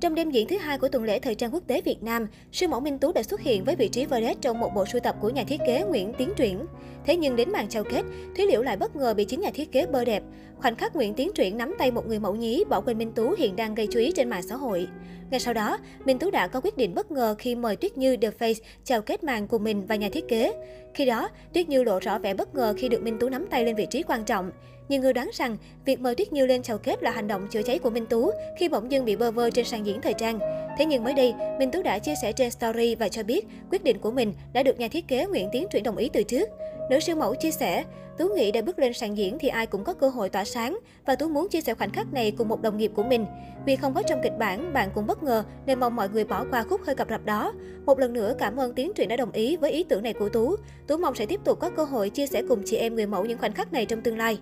Trong đêm diễn thứ hai của tuần lễ thời trang quốc tế Việt Nam, siêu mẫu Minh Tú đã xuất hiện với vị trí vedette trong một bộ sưu tập của nhà thiết kế Nguyễn Tiến Truyển. Thế nhưng đến màn chào kết, Thúy Liễu lại bất ngờ bị chính nhà thiết kế bơ đẹp. Khoảnh khắc Nguyễn Tiến Truyển nắm tay một người mẫu nhí bỏ quên Minh Tú hiện đang gây chú ý trên mạng xã hội. Ngay sau đó, Minh Tú đã có quyết định bất ngờ khi mời Tuyết Như The Face chào kết màn cùng mình và nhà thiết kế. Khi đó, Tuyết Như lộ rõ vẻ bất ngờ khi được Minh Tú nắm tay lên vị trí quan trọng. Nhiều người đoán rằng việc mời Tuyết Như lên chào kết là hành động chữa cháy của Minh Tú khi bỗng dưng bị bơ vơ trên sàn diễn thời trang. Thế nhưng mới đây, Minh Tú đã chia sẻ trên story và cho biết quyết định của mình đã được nhà thiết kế Nguyễn Tiến Truyện đồng ý từ trước. Nữ siêu mẫu chia sẻ, Tú nghĩ để bước lên sàn diễn thì ai cũng có cơ hội tỏa sáng và Tú muốn chia sẻ khoảnh khắc này cùng một đồng nghiệp của mình. Vì không có trong kịch bản, bạn cũng bất ngờ nên mong mọi người bỏ qua khúc hơi cập rập đó. Một lần nữa cảm ơn Tiến Truyện đã đồng ý với ý tưởng này của Tú. Tú mong sẽ tiếp tục có cơ hội chia sẻ cùng chị em người mẫu những khoảnh khắc này trong tương lai.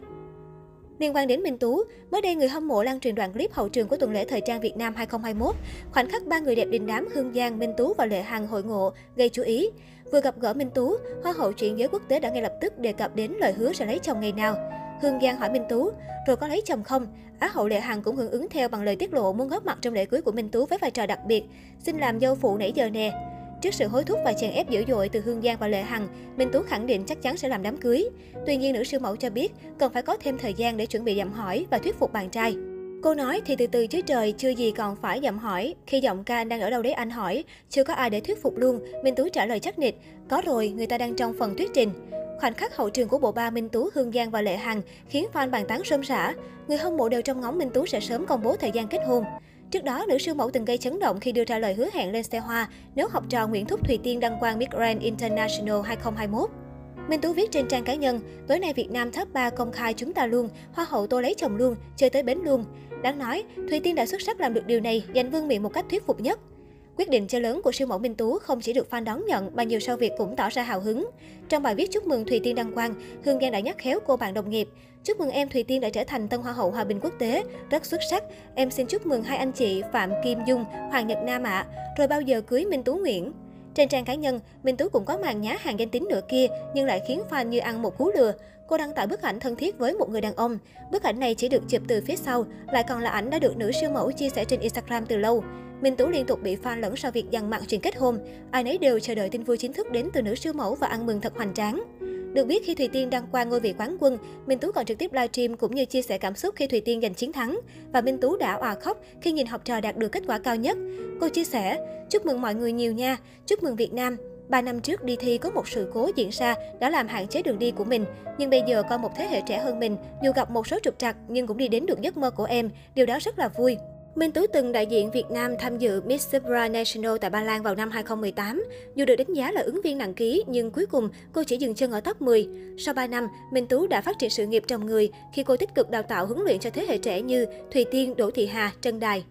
Liên quan đến Minh Tú, mới đây người hâm mộ lan truyền đoạn clip hậu trường của tuần lễ thời trang Việt Nam 2021. Khoảnh khắc ba người đẹp đình đám Hương Giang, Minh Tú và Lệ Hằng hội ngộ gây chú ý. Vừa gặp gỡ Minh Tú, Hoa hậu chuyển giới quốc tế đã ngay lập tức đề cập đến lời hứa sẽ lấy chồng ngày nào. Hương Giang hỏi Minh Tú, rồi có lấy chồng không? Á hậu Lệ Hằng cũng hưởng ứng theo bằng lời tiết lộ muốn góp mặt trong lễ cưới của Minh Tú với vai trò đặc biệt. Xin làm dâu phụ nãy giờ nè. Trước sự hối thúc và chèn ép dữ dội từ Hương Giang và Lệ Hằng, Minh Tú khẳng định chắc chắn sẽ làm đám cưới. Tuy nhiên, nữ siêu mẫu cho biết cần phải có thêm thời gian để chuẩn bị dặm hỏi và thuyết phục bạn trai. Cô nói thì từ từ chứ trời, chưa gì còn phải dặm hỏi. Khi giọng ca anh đang ở đâu đấy anh hỏi, chưa có ai để thuyết phục luôn. Minh Tú trả lời chắc nịch, có rồi, người ta đang trong phần thuyết trình. Khoảnh khắc hậu trường của bộ ba Minh Tú, Hương Giang và Lệ Hằng khiến fan bàn tán rôm rã. Người hâm mộ đều trong ngóng Minh Tú sẽ sớm công bố thời gian kết hôn. Trước đó, nữ siêu mẫu từng gây chấn động khi đưa ra lời hứa hẹn lên xe hoa nếu học trò Nguyễn Thúc Thùy Tiên đăng quang Miss Grand International 2021. Minh Tú viết trên trang cá nhân, tối nay Việt Nam top 3 công khai chúng ta luôn, hoa hậu tôi lấy chồng luôn, chơi tới bến luôn. Đáng nói, Thùy Tiên đã xuất sắc làm được điều này, giành vương miện một cách thuyết phục nhất. Quyết định chơi lớn của siêu mẫu Minh Tú không chỉ được fan đón nhận mà nhiều sao Việt cũng tỏ ra hào hứng. Trong bài viết chúc mừng Thùy Tiên đăng quang, Hương Giang đã nhắc khéo cô bạn đồng nghiệp. Chúc mừng em Thùy Tiên đã trở thành Tân Hoa hậu Hòa bình quốc tế, rất xuất sắc. Em xin chúc mừng hai anh chị Phạm Kim Dung, Hoàng Nhật Nam ạ. À. Rồi bao giờ cưới Minh Tú Nguyễn? Trên trang cá nhân, Minh Tú cũng có màn nhá hàng danh tính nữa kia nhưng lại khiến fan như ăn một cú lừa. Cô đăng tải bức ảnh thân thiết với một người đàn ông. Bức ảnh này chỉ được chụp từ phía sau, lại còn là ảnh đã được nữ siêu mẫu chia sẻ trên Instagram từ lâu. Minh Tú liên tục bị fan lẫn sau việc dằn mặt chuyện kết hôn. Ai nấy đều chờ đợi tin vui chính thức đến từ nữ siêu mẫu và ăn mừng thật hoành tráng. Được biết khi Thùy Tiên đăng qua ngôi vị quán quân, Minh Tú còn trực tiếp livestream cũng như chia sẻ cảm xúc khi Thùy Tiên giành chiến thắng. Và Minh Tú đã òa khóc khi nhìn học trò đạt được kết quả cao nhất. Cô chia sẻ, chúc mừng mọi người nhiều nha, chúc mừng Việt Nam. Ba năm trước đi thi có một sự cố diễn ra đã làm hạn chế đường đi của mình. Nhưng bây giờ con một thế hệ trẻ hơn mình, dù gặp một số trục trặc nhưng cũng đi đến được giấc mơ của em. Điều đó rất là vui. Minh Tú từng đại diện Việt Nam tham dự Miss Supranational tại Ba Lan vào năm 2018. Dù được đánh giá là ứng viên nặng ký, nhưng cuối cùng cô chỉ dừng chân ở top 10. Sau 3 năm, Minh Tú đã phát triển sự nghiệp trong người khi cô tích cực đào tạo huấn luyện cho thế hệ trẻ như Thùy Tiên, Đỗ Thị Hà, Trân Đài.